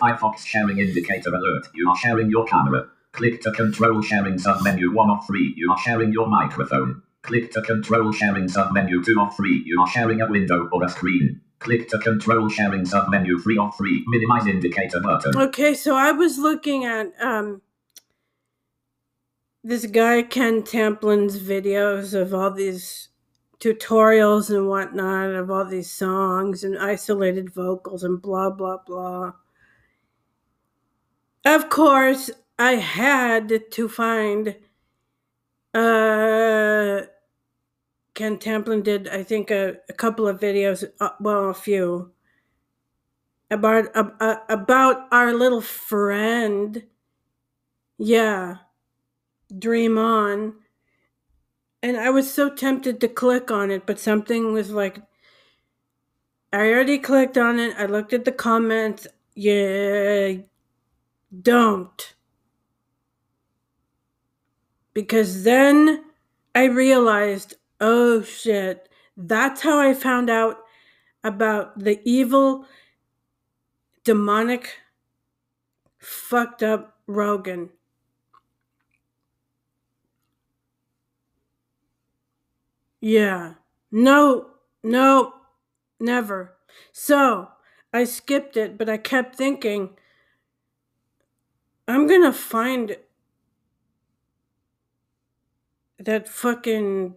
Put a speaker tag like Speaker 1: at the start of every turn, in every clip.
Speaker 1: Firefox sharing indicator alert. You are sharing your camera. Click to control sharing submenu 1 of 3. You are sharing your microphone. Click to control sharing submenu 2 of 3. You are sharing a window or a screen. Click to control sharing submenu 3 of 3. Minimize indicator button.
Speaker 2: Okay, so I was looking at um this guy Ken Tamplin's videos of all these tutorials and whatnot of all these songs and isolated vocals and blah blah blah. Of course, I had to find uh Ken Tamplin did I think a, a couple of videos uh, well a few about uh, about our little friend yeah dream on and I was so tempted to click on it, but something was like, I already clicked on it. I looked at the comments. Yeah, don't. Because then I realized, oh shit, that's how I found out about the evil, demonic, fucked up Rogan. Yeah. No, no, never. So I skipped it, but I kept thinking, I'm gonna find that fucking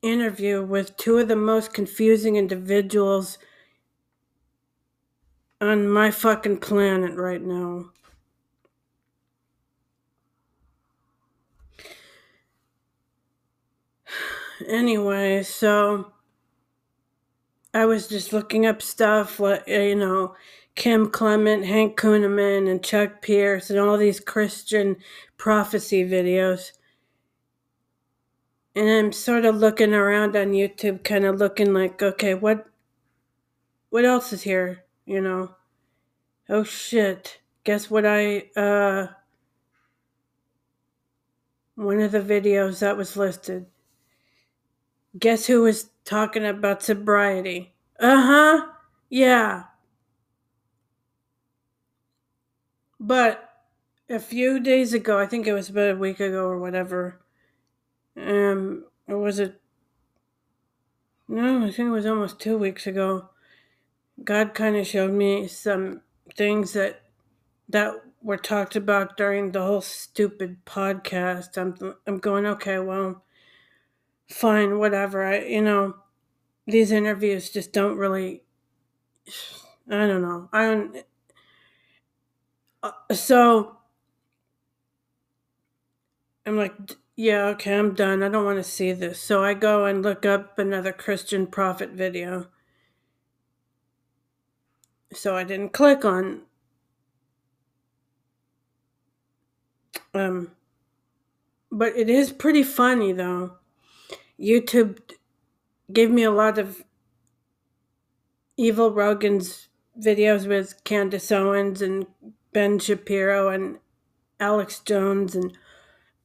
Speaker 2: interview with two of the most confusing individuals on my fucking planet right now. anyway, so I was just looking up stuff, like, you know, Kim Clement, Hank Kunneman, and Chuck Pierce, and all these Christian prophecy videos. And I'm sort of looking around on YouTube, kind of looking like, okay, what, what else is here? You know? Oh shit! Guess what I uh. One of the videos that was listed. Guess who was talking about sobriety? Uh huh. Yeah. But a few days ago, I think it was about a week ago or whatever, um, or was it? No, I think it was almost two weeks ago. God kind of showed me some things that that were talked about during the whole stupid podcast. I'm I'm going okay. Well, fine, whatever. I, you know, these interviews just don't really. I don't know. I don't. Uh, so I'm like, yeah, okay, I'm done. I don't want to see this. So I go and look up another Christian prophet video. So I didn't click on um but it is pretty funny though. YouTube gave me a lot of Evil Rogan's videos with Candace Owens and Ben Shapiro and Alex Jones and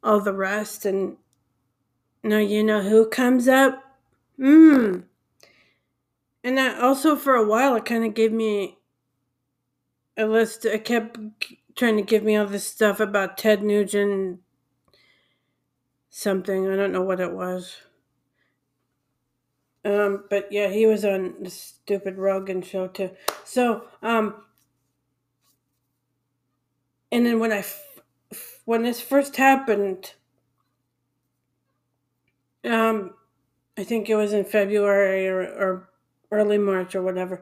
Speaker 2: all the rest. And now you know who comes up? Mmm. And that also for a while it kind of gave me a list. It kept trying to give me all this stuff about Ted Nugent something. I don't know what it was. Um, but yeah, he was on the stupid Rogan show too. So, um, and then when I, when this first happened, um, I think it was in February or, or early March or whatever.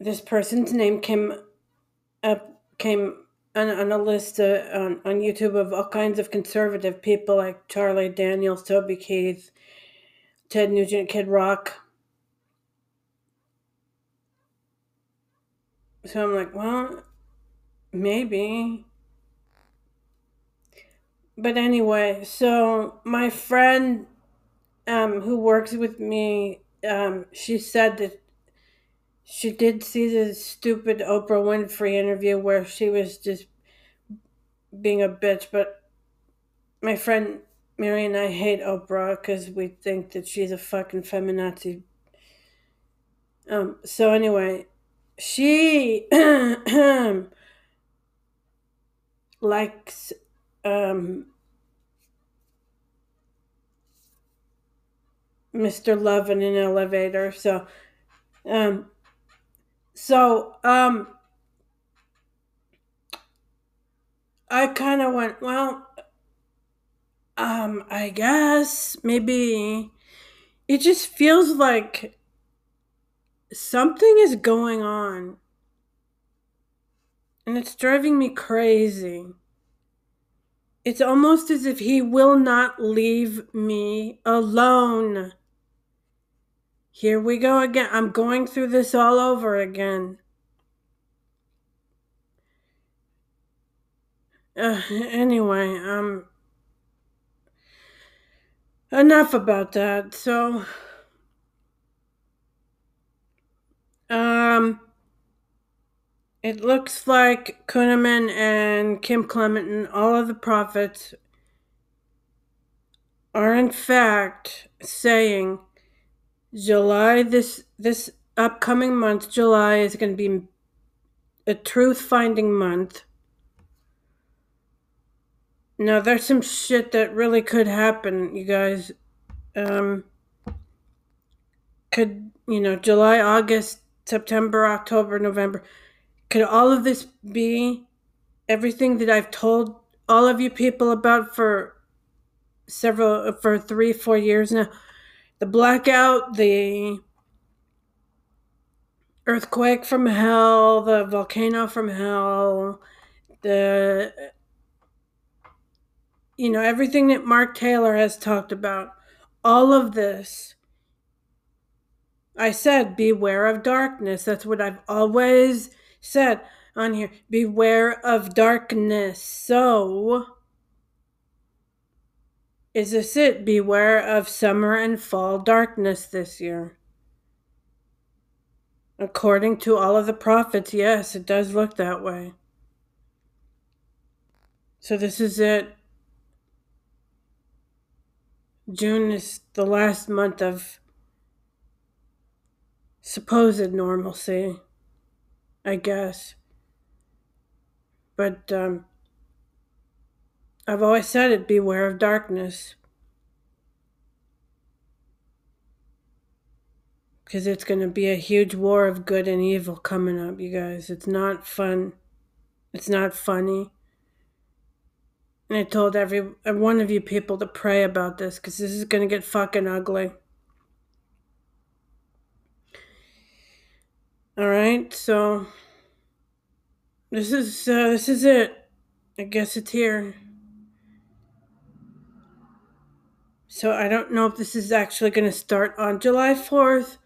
Speaker 2: This person's name came up, came on, on a list uh, on, on YouTube of all kinds of conservative people like Charlie Daniels, Toby Keith, Ted Nugent, Kid Rock. So I'm like, well, maybe. But anyway, so my friend um, who works with me, um, she said that she did see the stupid Oprah Winfrey interview where she was just being a bitch, but my friend Mary and I hate Oprah because we think that she's a fucking feminazi. Um, so anyway, she likes um, Mr. Love in an elevator. So, um, so um, I kind of went, well, um, I guess maybe it just feels like something is going on. And it's driving me crazy. It's almost as if he will not leave me alone. Here we go again. I'm going through this all over again. Uh, anyway, um, enough about that. So, um, it looks like Kunneman and Kim Clement and all of the prophets are in fact saying July this this upcoming month, July is going to be a truth finding month. Now there's some shit that really could happen, you guys. Um could, you know, July, August, September, October, November. Could all of this be everything that I've told all of you people about for several for 3 4 years now? The blackout, the earthquake from hell, the volcano from hell, the you know, everything that Mark Taylor has talked about, all of this. I said, beware of darkness. That's what I've always said on here. Beware of darkness. So, is this it? Beware of summer and fall darkness this year. According to all of the prophets, yes, it does look that way. So, this is it. June is the last month of supposed normalcy, I guess. But um, I've always said it beware of darkness. Because it's going to be a huge war of good and evil coming up, you guys. It's not fun. It's not funny. And I told every one of you people to pray about this because this is going to get fucking ugly. All right, so this is uh, this is it. I guess it's here. So I don't know if this is actually going to start on July 4th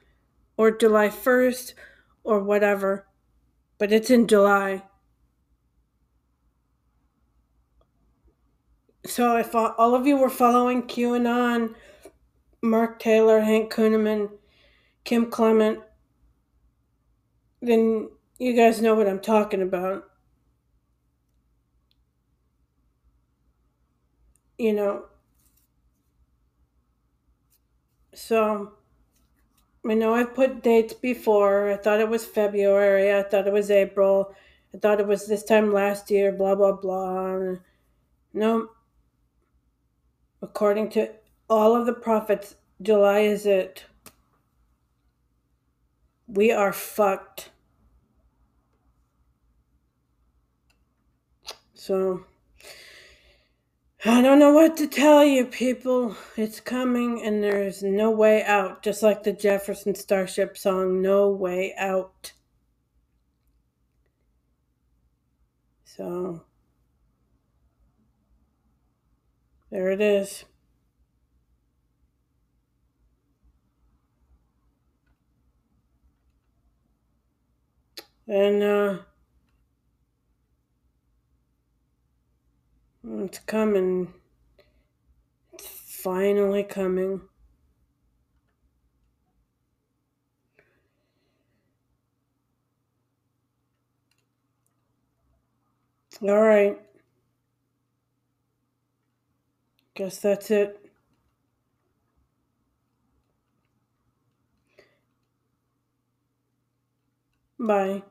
Speaker 2: or July 1st or whatever, but it's in July. So if all of you were following QAnon, Mark Taylor, Hank Kunneman, Kim Clement, then you guys know what I'm talking about. You know, so I know I've put dates before. I thought it was February. I thought it was April. I thought it was this time last year, blah, blah, blah. No, according to all of the prophets, July is it. We are fucked. So, I don't know what to tell you, people. It's coming and there's no way out. Just like the Jefferson Starship song, No Way Out. So, there it is. And, uh, Um, it's coming. It's finally coming. All right. Guess that's it. Bye.